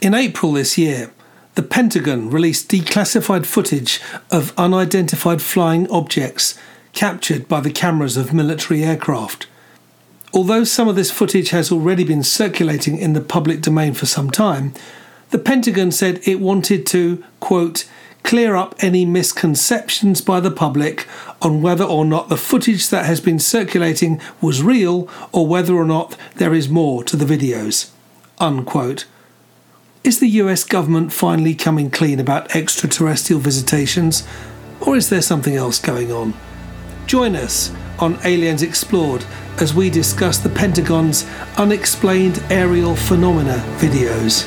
In April this year, the Pentagon released declassified footage of unidentified flying objects captured by the cameras of military aircraft. Although some of this footage has already been circulating in the public domain for some time, the Pentagon said it wanted to, quote, clear up any misconceptions by the public on whether or not the footage that has been circulating was real or whether or not there is more to the videos. Unquote. Is the US government finally coming clean about extraterrestrial visitations, or is there something else going on? Join us on Aliens Explored as we discuss the Pentagon's unexplained aerial phenomena videos.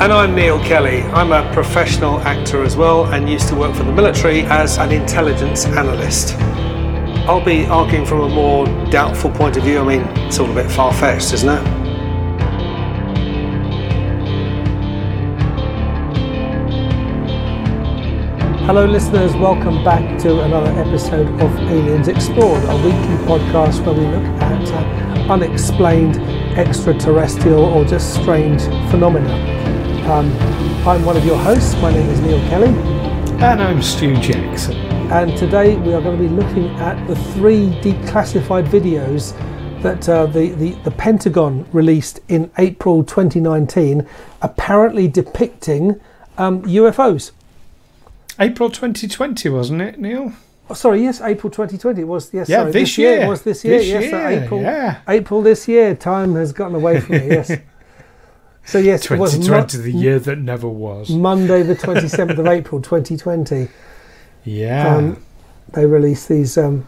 And I'm Neil Kelly. I'm a professional actor as well and used to work for the military as an intelligence analyst. I'll be arguing from a more doubtful point of view. I mean, it's all a bit far fetched, isn't it? Hello, listeners. Welcome back to another episode of Aliens Explored, a weekly podcast where we look at uh, unexplained extraterrestrial or just strange phenomena. Um, I'm one of your hosts. My name is Neil Kelly. And I'm Stu Jackson. And today we are going to be looking at the three declassified videos that uh, the, the, the Pentagon released in April 2019, apparently depicting um, UFOs. April 2020, wasn't it, Neil? Oh, sorry, yes, April 2020. It was yes. Yeah, sorry, this year. It was this year. This yes, year, April. yeah. April this year. Time has gotten away from me. Yes. So yes, it was 2020, Mo- the year that never was. Monday, the 27th of April, 2020. Yeah. Um, they released these. Um,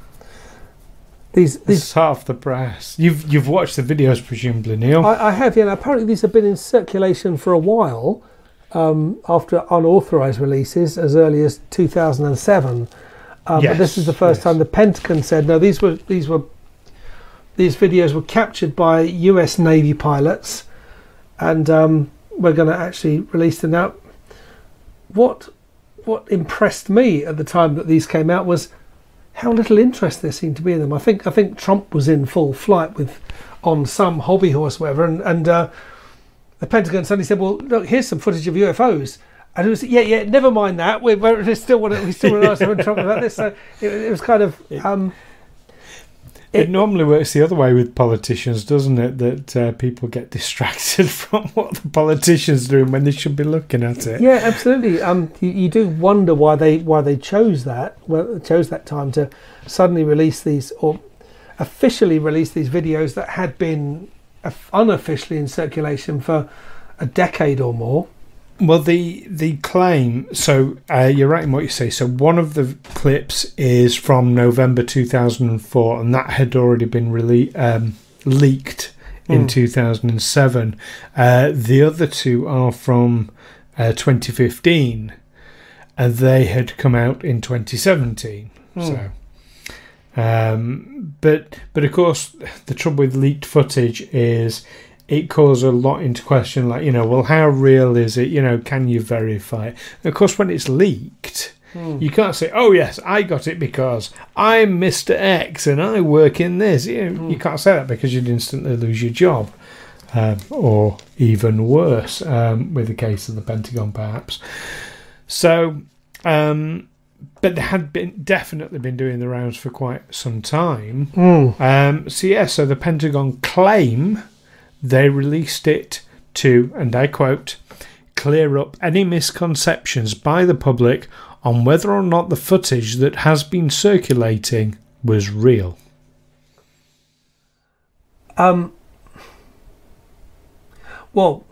these this these. is half the press. You've you've watched the videos, presumably, Neil. I, I have. Yeah. Apparently, these have been in circulation for a while. Um, after unauthorized releases as early as 2007. Um, but this is the first yes. time the Pentagon said no. These were these were these videos were captured by U.S. Navy pilots, and um, we're going to actually release them now. What what impressed me at the time that these came out was how little interest there seemed to be in them. I think I think Trump was in full flight with on some hobby horse, or whatever, and and uh, the Pentagon suddenly said, "Well, look, here's some footage of UFOs." And it was, yeah, yeah, never mind that. We, we still want to, we still want to ask Trump about this. So it, it was kind of, um, it, normally works the other way with politicians, doesn't it? That uh, people get distracted from what the politicians doing when they should be looking at it. yeah, absolutely. Um, you, you do wonder why they why they chose that, well, chose that time to suddenly release these or officially release these videos that had been unofficially in circulation for a decade or more. Well, the the claim. So uh, you're right in what you say. So one of the clips is from November 2004, and that had already been rele- um, leaked in Mm. 2007. Uh, the other two are from uh, 2015, and they had come out in 2017. Mm. So. Um, but but of course the trouble with leaked footage is it calls a lot into question like you know well how real is it? You know can you verify? It of course when it's leaked you can't say oh yes i got it because i'm mr x and i work in this. You, know, you can't say that because you'd instantly lose your job um, or even worse um, with the case of the pentagon perhaps. So um, but they had been definitely been doing the rounds for quite some time. Mm. um, so yeah, so the Pentagon claim they released it to, and I quote, clear up any misconceptions by the public on whether or not the footage that has been circulating was real. Um, well,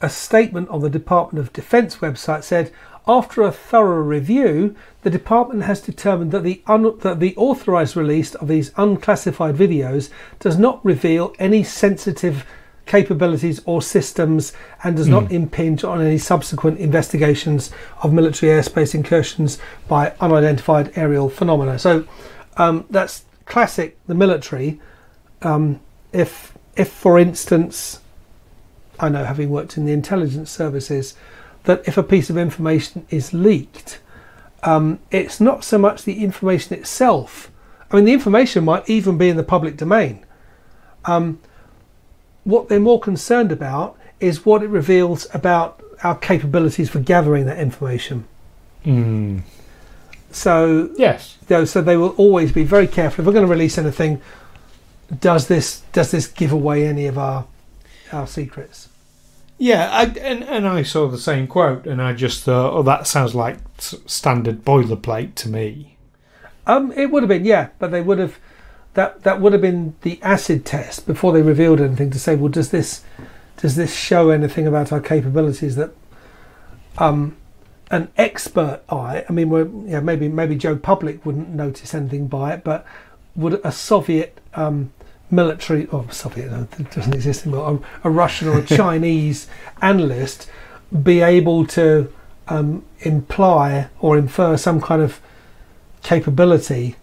a statement on the Department of Defense website said, after a thorough review, the department has determined that the, un- that the authorized release of these unclassified videos does not reveal any sensitive capabilities or systems and does not impinge on any subsequent investigations of military airspace incursions by unidentified aerial phenomena. So um, that's classic the military. Um, if if for instance, I know having worked in the intelligence services, that if a piece of information is leaked, um, it's not so much the information itself. I mean, the information might even be in the public domain. Um, what they're more concerned about is what it reveals about our capabilities for gathering that information. Mm. So, Yes. you know, so they will always be very careful. If we're going to release anything, does this does this give away any of our our secrets? Yeah, I, and and I saw the same quote, and I just thought, oh, that sounds like standard boilerplate to me. Um, it would have been, yeah, but they would have that that would have been the acid test before they revealed anything to say, well, does this does this show anything about our capabilities that um, an expert eye? I mean, we're, yeah, maybe maybe Joe Public wouldn't notice anything by it, but would a Soviet um, military or Soviet no, it doesn't exist anymore, a, a Russian or a Chinese analyst be able to um, imply or infer some kind of capability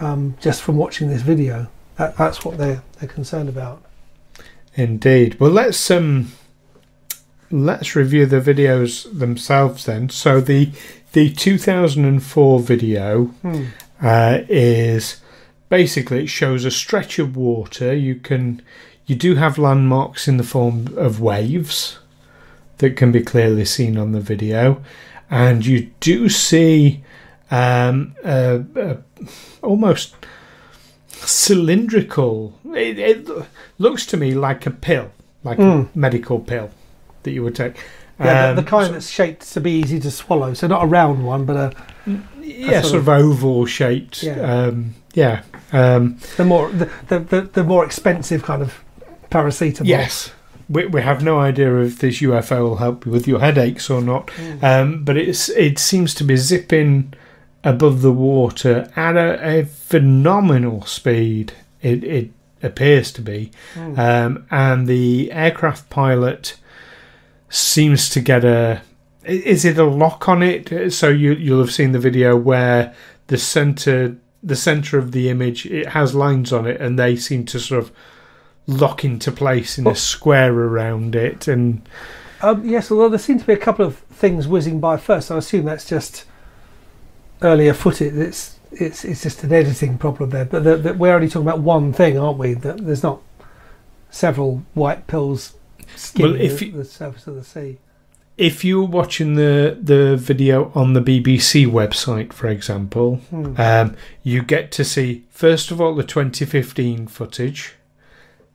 um, just from watching this video. That, that's what they're they're concerned about. Indeed. Well, let's um, let's review the videos themselves then. So the the 2004 video Hmm. uh, is basically it shows a stretch of water. You can you do have landmarks in the form of waves that can be clearly seen on the video, and you do see um, a, a almost cylindrical. It, it looks to me like a pill, like Mm. a medical pill that you would take. Yeah, the, Um, the kind that's shaped to be easy to swallow. So not a round one, but a yeah, sort sort of oval shaped. Yeah. Um, yeah. Um, the more the, the, the, the more expensive kind of paracetamol. yes. We, we have no idea if this UFO will help you with your headaches or not, Mm. um, but it's it seems to be zipping above the water at a, a phenomenal speed. It, it appears to be, Mm. um, and the aircraft pilot seems to get a Is it a lock on it? So you you'll have seen the video where the center the center of the image it has lines on it, and they seem to sort of lock into place in Oh. a square around it, and Um, yes, although there seem to be a couple of things whizzing by first. I assume that's just earlier footage. It's it's it's just an editing problem there. But the, the, we're only talking about one thing, aren't we? That there's not several white pills skimming Well, if the, you- the surface of the sea. If you were watching the the video on the BBC website, for example, Hmm. Um, you get to see first of all the 2015 footage,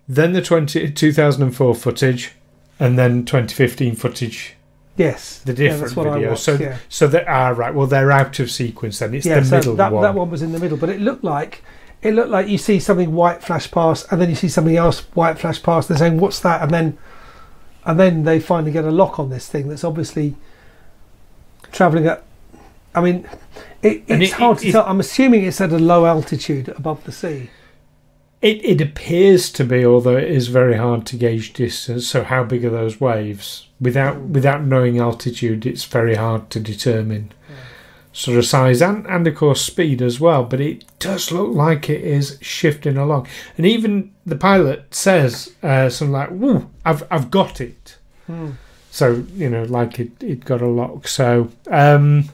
then the 20, 2004 footage, and then 2015 footage. yes, The different what videos. watched, so yeah. so they are right. Well, they're out of sequence. Then it's yeah, the so middle that, one. that one was in the middle, but it looked like it looked like you see something white flash past, and then you see something else white flash past. They're saying, "What's that?" And then, and then they finally get a lock on this thing that's obviously traveling at. I mean, it, it's it- hard it- to tell. I'm assuming it's at a low altitude above the sea. It it appears to be, although it is very hard to gauge distance. So how big are those waves? Without hmm. without knowing altitude, it's very hard to determine sort of size and and of course speed as well. But it does look like it is shifting along, and even the pilot says uh, something like, "Woo, I've I've got it." Hmm. So you know, like it it got a lock. So um,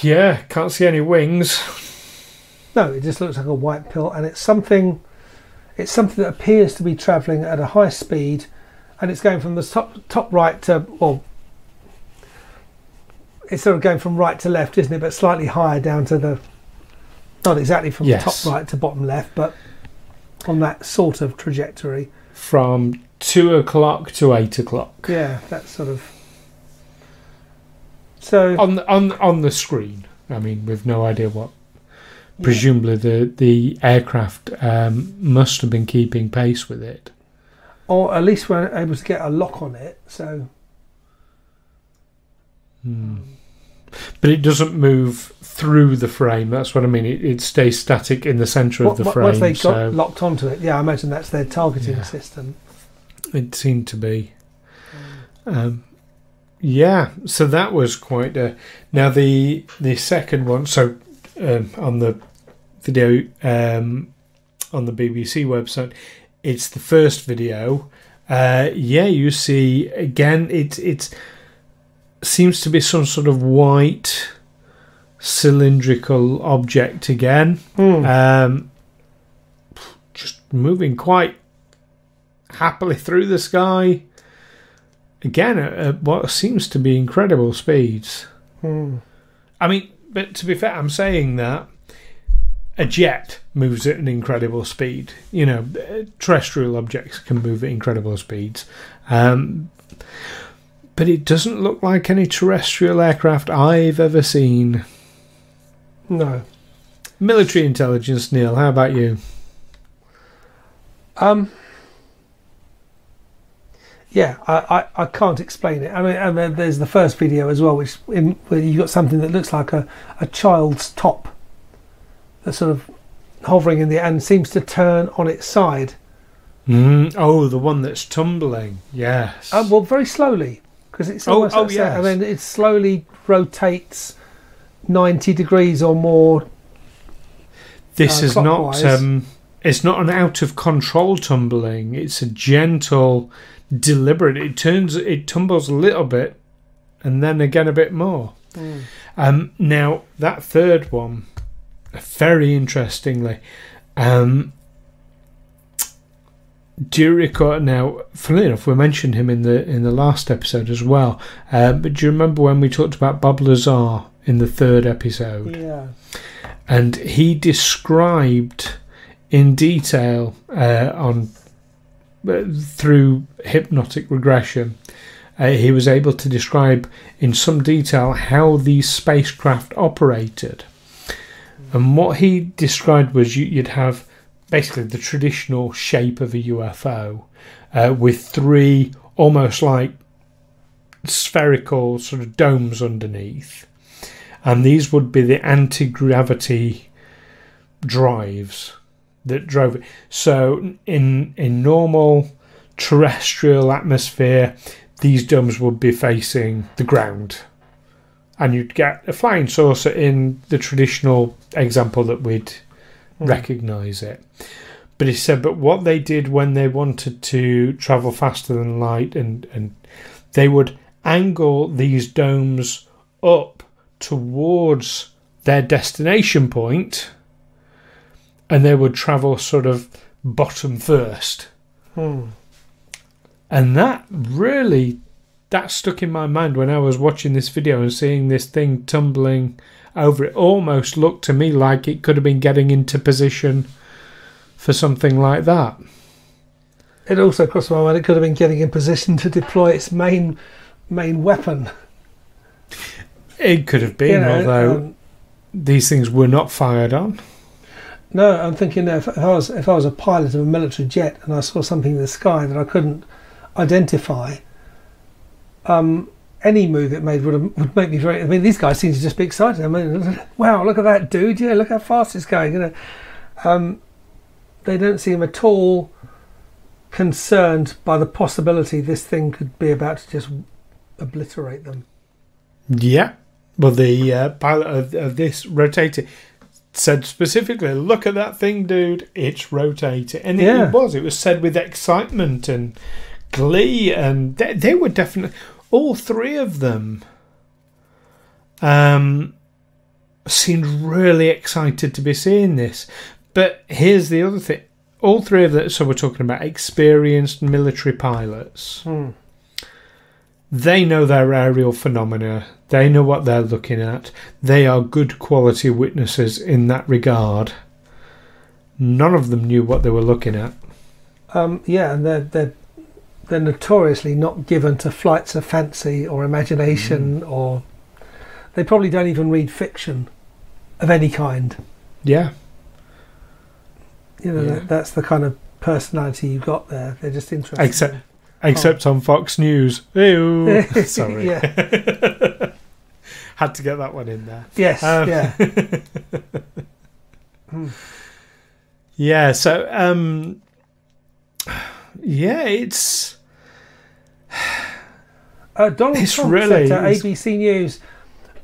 yeah, can't see any wings. No, it just looks like a white pill, and it's something. It's something that appears to be travelling at a high speed, and it's going from the top top right to well. It's sort of going from right to left, isn't it? But slightly higher down to the. Not exactly from Yes. top right to bottom left, but on that sort of trajectory. from two o'clock to eight o'clock Yeah, that sort of. So on the, on on the screen. I mean, we've no idea what presumably the the aircraft um, must have been keeping pace with it. or at least we're able to get a lock on it. So Hmm. But it doesn't move through the frame. That's what I mean. It, it stays static in the centre of the what- frame. once they got so locked onto it, yeah, I imagine that's their targeting Yeah. system. it seemed to be. Um, yeah, so that was quite a. Now the the second one. So um, on the video um, on the BBC website, it's the first video. Uh, yeah, you see again. It it seems to be some sort of white cylindrical object again. Hmm. Um, just moving quite happily through the sky. Again, at, at what seems to be incredible speeds. Hmm. I mean, but to be fair, I'm saying that a jet moves at an incredible speed. You know, terrestrial objects can move at incredible speeds. Um, but it doesn't look like any terrestrial aircraft I've ever seen. No. Military intelligence, Neil, how about you? Um. Yeah, I, I, I can't explain it. I mean, and then there's the first video as well, which in, where you've got something that looks like a, a child's top, that's sort of hovering in the air and seems to turn on its side. Mm, oh, the one that's tumbling. Yes. Uh, well, very slowly because it's Oh, almost oh, that, yes. and then it slowly rotates ninety degrees or more. this uh, is not. Um, it's not an out of control tumbling. It's a gentle, deliberate. It turns. It tumbles a little bit, and then again a bit more. Um, now that third one, very interestingly, um, do you recall? Now, funnily enough, we mentioned him in the in the last episode as well. Uh, but do you remember when we talked about Bob Lazar in the third episode? Yeah. and he described in detail uh, on uh, through hypnotic regression. Uh, he was able to describe in some detail how these spacecraft operated, and what he described was you, you'd have basically the traditional shape of a UFO uh, with three almost like spherical sort of domes underneath and these would be the anti-gravity drives that drove it. So in in normal terrestrial atmosphere, these domes would be facing the ground, and you'd get a flying saucer in the traditional example that we'd recognise it. But he said, but what they did when they wanted to travel faster than light, and and they would angle these domes up towards their destination point and they would travel sort of bottom first Hmm. and that really that stuck in my mind when i was watching this video and seeing this thing tumbling over it. Almost looked to me like it could have been getting into position for something like that. It also crossed my mind it could have been getting in position to deploy its main main weapon. it could have been you know, although um, these things were not fired on. No, I'm thinking if, if I was if I was a pilot of a military jet and I saw something in the sky that I couldn't identify, um, any move it made would have, would make me very. I mean, these guys seem to just be excited. I mean, wow, look at that dude! Yeah, look how fast it's going. You know, um, they don't seem at all concerned by the possibility this thing could be about to just obliterate them. Yeah. Well, the uh, pilot of, of this rotated said specifically, "Look at that thing, dude! It's rotating." And Yeah. it was. It was said with excitement and glee, and they, they were definitely all three of them. Um, seemed really excited to be seeing this. But here's the other thing: all three of them. So we're talking about experienced military pilots Hmm. they know their aerial phenomena. They know what they're looking at. They are good quality witnesses in that regard. None of them knew what they were looking at. Um, yeah, and they're they're they're notoriously not given to flights of fancy or imagination, or they probably don't even read fiction of any kind. Yeah. You know, Yeah. that, that's the kind of personality you've got there. They're just interesting. Except- Except on Fox News. Ew. Sorry. yeah. Had to get that one in there. Yes. Um, yeah. Hmm. Yeah, so um yeah, it's Uh, Donald It's Trump really- said to ABC News,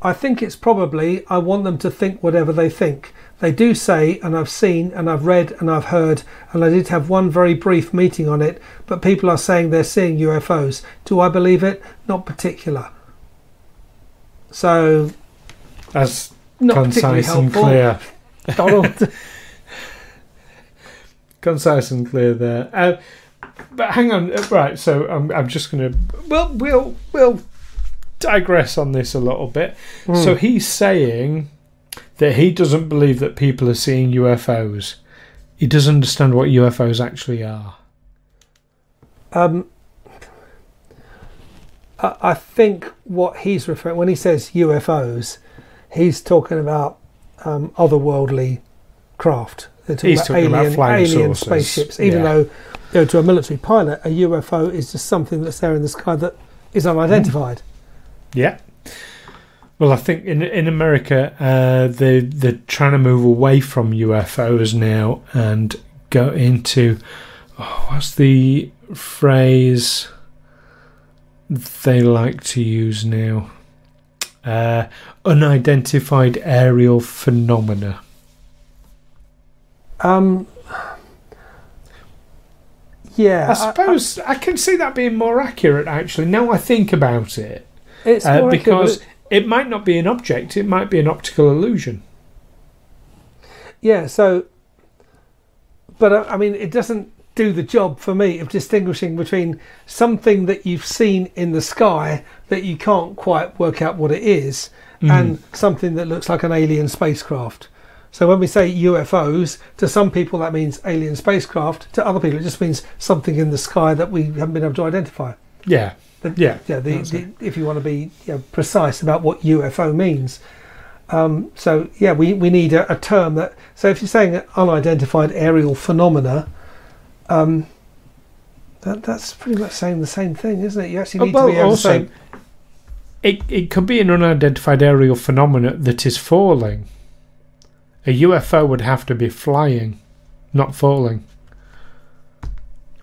"I think it's probably I want them to think whatever they think. They do say, and I've seen, and I've read, and I've heard, and I did have one very brief meeting on it. But people are saying they're seeing UFOs. Do I believe it? Not particular. So as not particularly concise and clear. Donald, concise and clear there. Uh, but hang on, uh, right? So I'm I'm just gonna well we'll we'll digress on this a little bit. Hmm. So he's saying that he doesn't believe that people are seeing UFOs. He doesn't understand what UFOs actually are. Um, I I think what he's referring when he says UFOs, he's talking about um, otherworldly craft. They're talking He's about talking about alien, flying alien saucers, spaceships. Even yeah. though, you know, to a military pilot, a UFO is just something that's there in the sky that is unidentified. Yeah. Well, I think in in America, uh, they they're trying to move away from UFOs now and go into oh, what's the phrase they like to use now? Uh, unidentified aerial phenomena. Um, yeah, I suppose I, can see that being more accurate. Actually, now I think about it, it's uh, more accurate, because but it might not be an object; it might be an optical illusion. Yeah, so, but uh, I mean, it doesn't do the job for me of distinguishing between something that you've seen in the sky that you can't quite work out what it is Mm. and something that looks like an alien spacecraft. So when we say UFOs, to some people that means alien spacecraft. To other people, it just means something in the sky that we haven't been able to identify. yeah, The- yeah, yeah, the, the, if you want to be you know, precise about what UFO means. Um, so yeah, we, we need a, a term that. So if you're saying unidentified aerial phenomena, um, that that's pretty much saying the same thing, isn't it? You actually Oh, need well, to be able also, to say. it it could be an unidentified aerial phenomena that is falling. A UFO would have to be flying, not falling.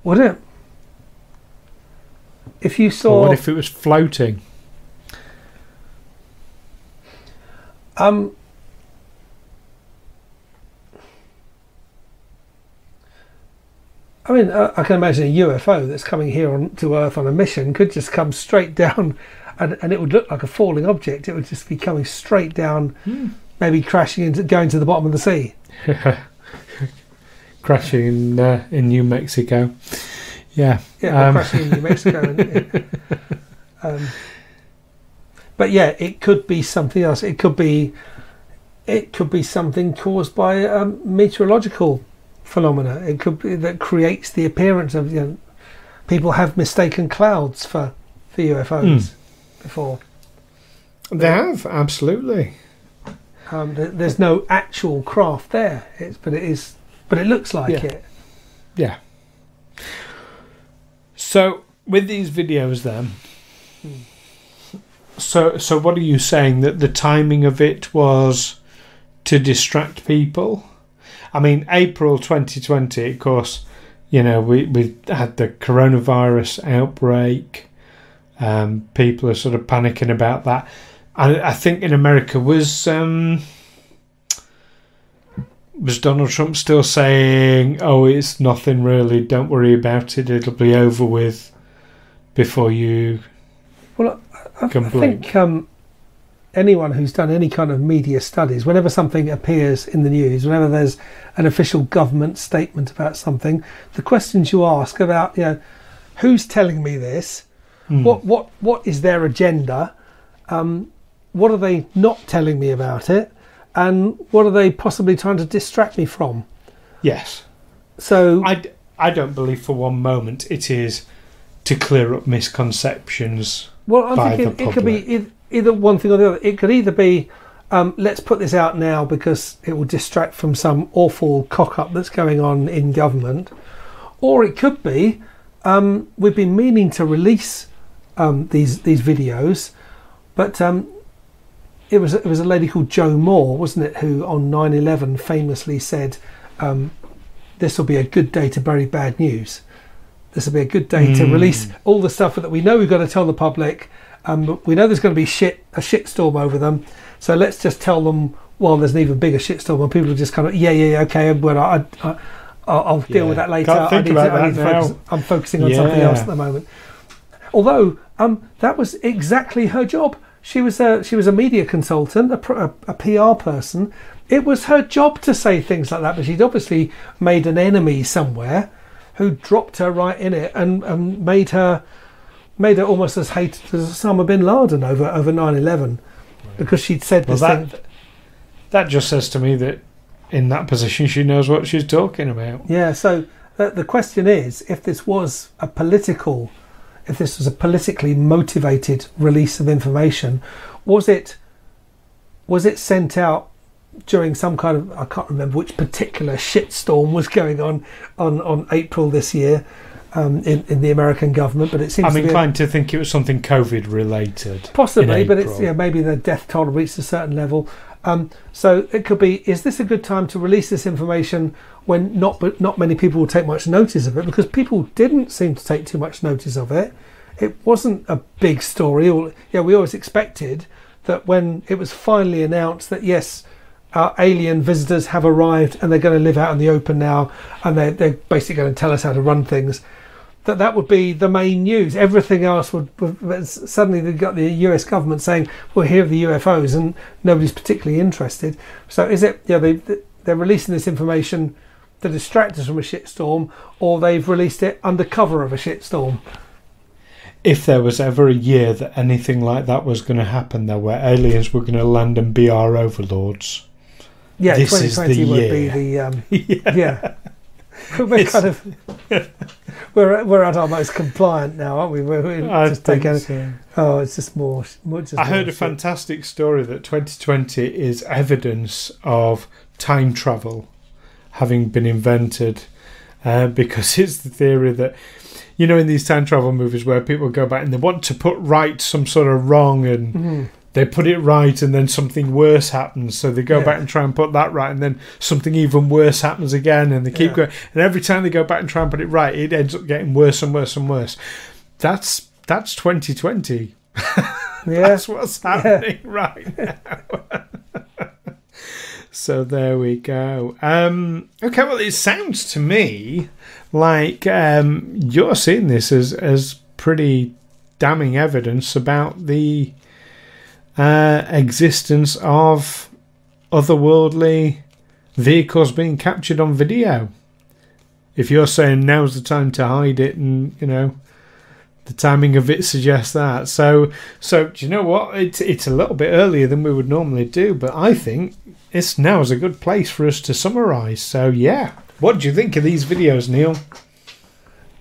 Would it? If you Or saw, what if it was floating? um, I mean, I can imagine a UFO that's coming here on, to Earth on a mission could just come straight down, and, and it would look like a falling object. It would just be coming straight down, maybe crashing into going to the bottom of the sea. Crashing in, uh, in New Mexico. Yeah. Yeah, Um, crashing in New Mexico. and, um, but yeah, it could be something else. It could be, it could be something caused by um, meteorological phenomena. It could be that creates the appearance of you know, people have mistaken clouds for for UFOs before. They have, absolutely. Um, th- there's no actual craft there, it's, but it is, but it looks like Yeah. it. Yeah. So with these videos then so so what are you saying that the timing of it was to distract people? I mean April 2020 of course you know we we had the coronavirus outbreak um people are sort of panicking about that I, I think in America was um was Donald Trump still saying, "Oh, it's nothing really. Don't worry about it. It'll be over with before you." Well, I, I blink. think um, anyone who's done any kind of media studies, whenever something appears in the news, whenever there's an official government statement about something, the questions you ask about, you know, who's telling me this? Hmm. What what what is their agenda? Um, what are they not telling me about it? And what are they possibly trying to distract me from? Yes, So I, d- I don't believe for one moment it is to clear up misconceptions. Well, I by think the it, could be either one thing or the other. It could either be um, let's put this out now because it will distract from some awful cock up that's going on in government. Or it could be um, we've been meaning to release um, these these videos, but um, it was it was a lady called Jo Moore, wasn't it, who on 9/11 famously said, um, "This will be a good day to bury bad news. This will be a good day to Mm. release all the stuff that we know we've got to tell the public. Um, we know there's going to be shit a shitstorm over them, so let's just tell them while there's an even bigger shitstorm, and people are just kind of yeah, yeah, yeah, okay, well, I, I, I'll, I'll deal Yeah. with that later. I need to, I need to focus. I'm focusing on something else at the moment. Although um, that was exactly her job. She was a she was a media consultant, a, pr- a, a PR person. It was her job to say things like that, but she'd obviously made an enemy somewhere who dropped her right in it and, and made her made her almost as hated as Osama bin Laden over over 9/11 because she'd said Well, this that thing. that just says to me that in that position she knows what she's talking about. Yeah. So the, the question is, if this was a political, if this was a politically motivated release of information, was it was it sent out during some kind of I can't remember which particular shitstorm was going on on on April this year um, in in the American government, but it seems I'm to be a- inclined to think it was something COVID related. Possibly, but it's yeah, maybe the death toll reached a certain level. Um, so it could be: is this a good time to release this information when not but not many people will take much notice of it? Because people didn't seem to take too much notice of it. It wasn't a big story. Or yeah, we always expected that when it was finally announced that yes, our alien visitors have arrived and they're going to live out in the open now, and they're, they're basically going to tell us how to run things that that would be the main news. Everything else would, would suddenly they've got the U.S. government saying, "Well, here are the UFOs," and nobody's particularly interested. So is it? Yeah, they they're releasing this information to distract us from a shitstorm, or they've released it under cover of a shitstorm. If there was ever a year that anything like that was going to happen, there where aliens were going to land and be our overlords. Yeah, This is 2020 the would be the um, yeah. yeah. we're It's- kind of we're we're at our most compliant now, aren't we? We're, we're just taking. so. Oh, it's just more. more just I heard more a fantastic story that 2020 is evidence of time travel having been invented uh, because it's the theory that you know in these time travel movies where people go back and they want to put right some sort of wrong and Mhm. They put it right and then something worse happens so they go Yeah. back and try and put that right and then something even worse happens again and they keep Yeah. going and every time they go back and try and put it right it ends up getting worse and worse and worse that's that's 2020 Yeah. that's what's happening right now. so there we go. Um, okay, well, it sounds to me like um, you're seeing this as as pretty damning evidence about the uh, existence of otherworldly vehicles being captured on video. If you're saying now's the time to hide it, and you know the timing of it suggests that. So, so do you know what? It's it's a little bit earlier than we would normally do, but I think it's now is a good place for us to summarise. So, yeah, what do you think of these videos, Neil?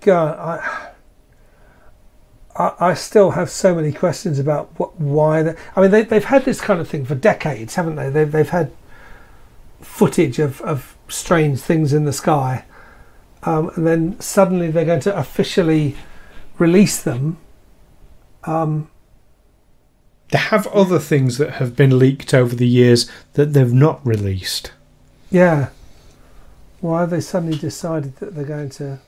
God, I, I, I still have so many questions about what, why. They, I mean, they, they've had this kind of thing for decades, haven't they? They've, they've had footage of, of strange things in the sky, um, and then suddenly they're going to officially release them. Um, They have other things that have been leaked over the years that they've not released. yeah. Why have they suddenly decided that they're going to?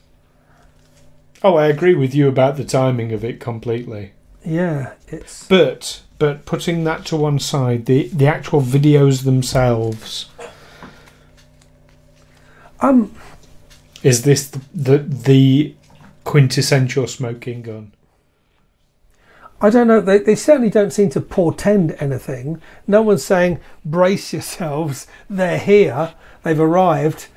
Oh, I agree with you about the timing of it completely. Yeah, it's But but putting that to one side, the the actual videos themselves um. is this the the, the quintessential smoking gun? I don't know. They, they certainly don't seem to portend anything. No one's saying, brace yourselves, they're here, they've arrived,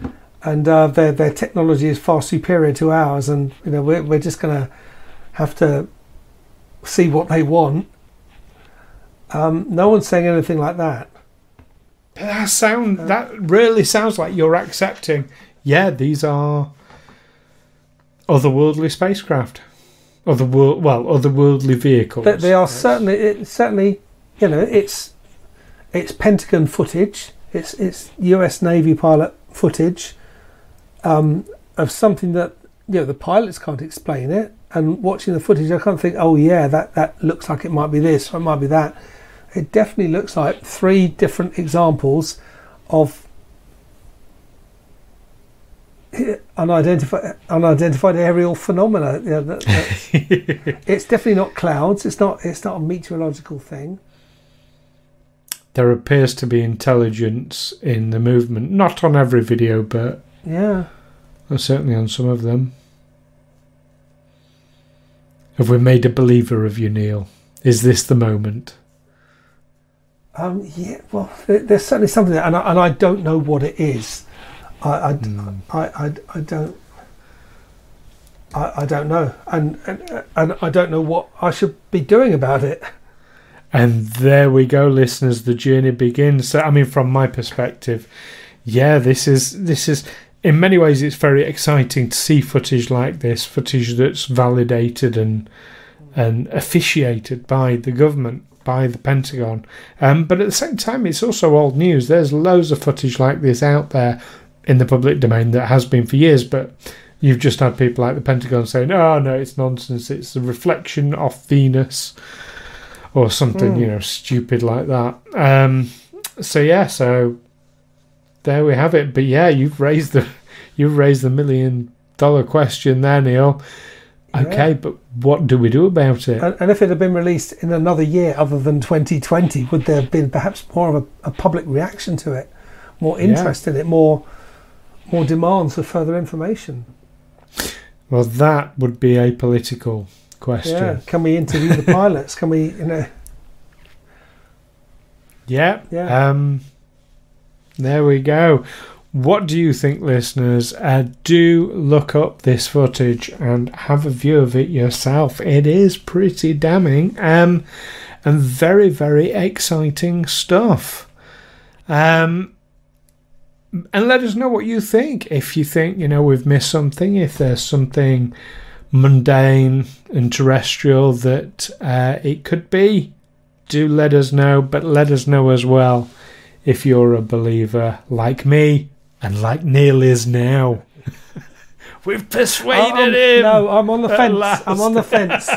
and uh, their, their technology is far superior to ours, and you know we're, we're just going to have to see what they want. Um, no one's saying anything like that. That sound that really sounds like you're accepting. Yeah, these are otherworldly spacecraft, other world, well, otherworldly vehicles. They, they are Yes. certainly, it, certainly, you know, it's it's Pentagon footage. It's it's U.S. Navy pilot footage um, of something that you know the pilots can't explain it. And watching the footage, I can't think. Oh yeah, that that looks like it might be this or it might be that. It definitely looks like three different examples of unidentified unidentified aerial phenomena. You know, that, it's definitely not clouds. It's not. It's not a meteorological thing there appears to be intelligence in the movement. Not on every video, but yeah, certainly on some of them. Have we made a believer of you, Neil? Is this the moment? Um, yeah, well, there's certainly something, there, and I, and I don't know what it is. I, I, mm. I, I, I, don't. I, I don't know, and, and and I don't know what I should be doing about it. And there we go, listeners. The journey begins. So, I mean, from my perspective, yeah, this is this is in many ways it's very exciting to see footage like this, footage that's validated and and officiated by the government, by the Pentagon. Um, but at the same time, it's also old news. There's loads of footage like this out there in the public domain that has been for years, but you've just had people like the Pentagon saying, "Oh no, it's nonsense. It's a reflection off Venus." or something, mm. you know, stupid like that. Um, so yeah, so there we have it. But yeah, you've raised the you've raised the million dollar question there, Neil. Okay, yeah. but what do we do about it? And, and, if it had been released in another year other than 2020, would there have been perhaps more of a, a public reaction to it, more interest yeah. in it, more more demands for further information? Well, that would be a political question. Yeah. Can we interview the pilots? Can we, you know? Yeah. Yeah. Um, there we go. What do you think, listeners? Uh, do look up this footage and have a view of it yourself. It is pretty damning um, and very, very exciting stuff. Um, and let us know what you think. If you think, you know, we've missed something, if there's something mundane and terrestrial that uh, it could be, do let us know. But let us know as well if you're a believer like me and like Neil is now. We've persuaded him. No, I'm on the fence. Last. I'm on the fence.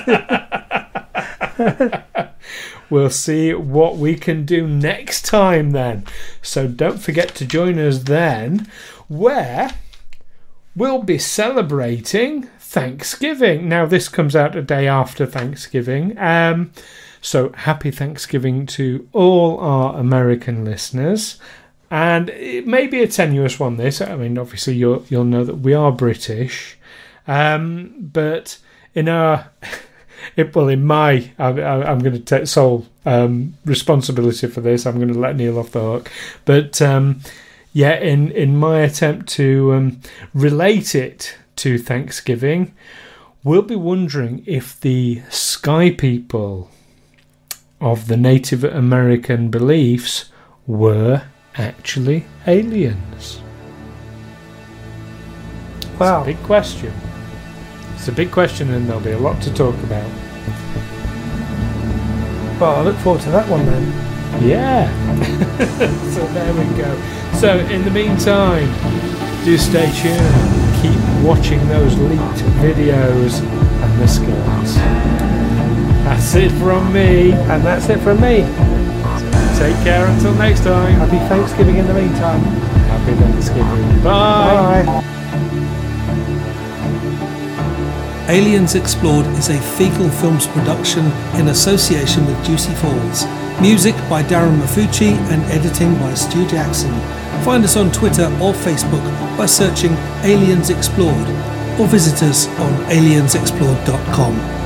we'll see what we can do next time then. So don't forget to join us then, where we'll be celebrating Thanksgiving. Now, this comes out a day after Thanksgiving. Um, so, happy Thanksgiving to all our American listeners. And it may be a tenuous one, this. I mean, obviously, you'll, you'll know that we are British. Um, but in our. It, well, in my, I, am going to take sole um, responsibility for this. I'm going to let Neil off the hook. But um, yeah, in in my attempt to um, relate it to Thanksgiving, we'll be wondering if the sky people of the Native American beliefs were actually aliens. Wow. It's a big question. It's a big question, and there'll be a lot to talk about. Well, I look forward to that one then. Yeah. so there we go. So in the meantime, do stay tuned keep watching those leaked videos and the skills. That's it from me. And that's it from me. Take care until next time. Happy Thanksgiving in the meantime. Happy Thanksgiving. Bye. Bye. Aliens Explored is a Feegle Films production in association with Juicy Falls. Music by Darren Maffucci and editing by Stu Jackson. Find us on Twitter or Facebook by searching Aliens Explored or visit us on aliensexplored.com.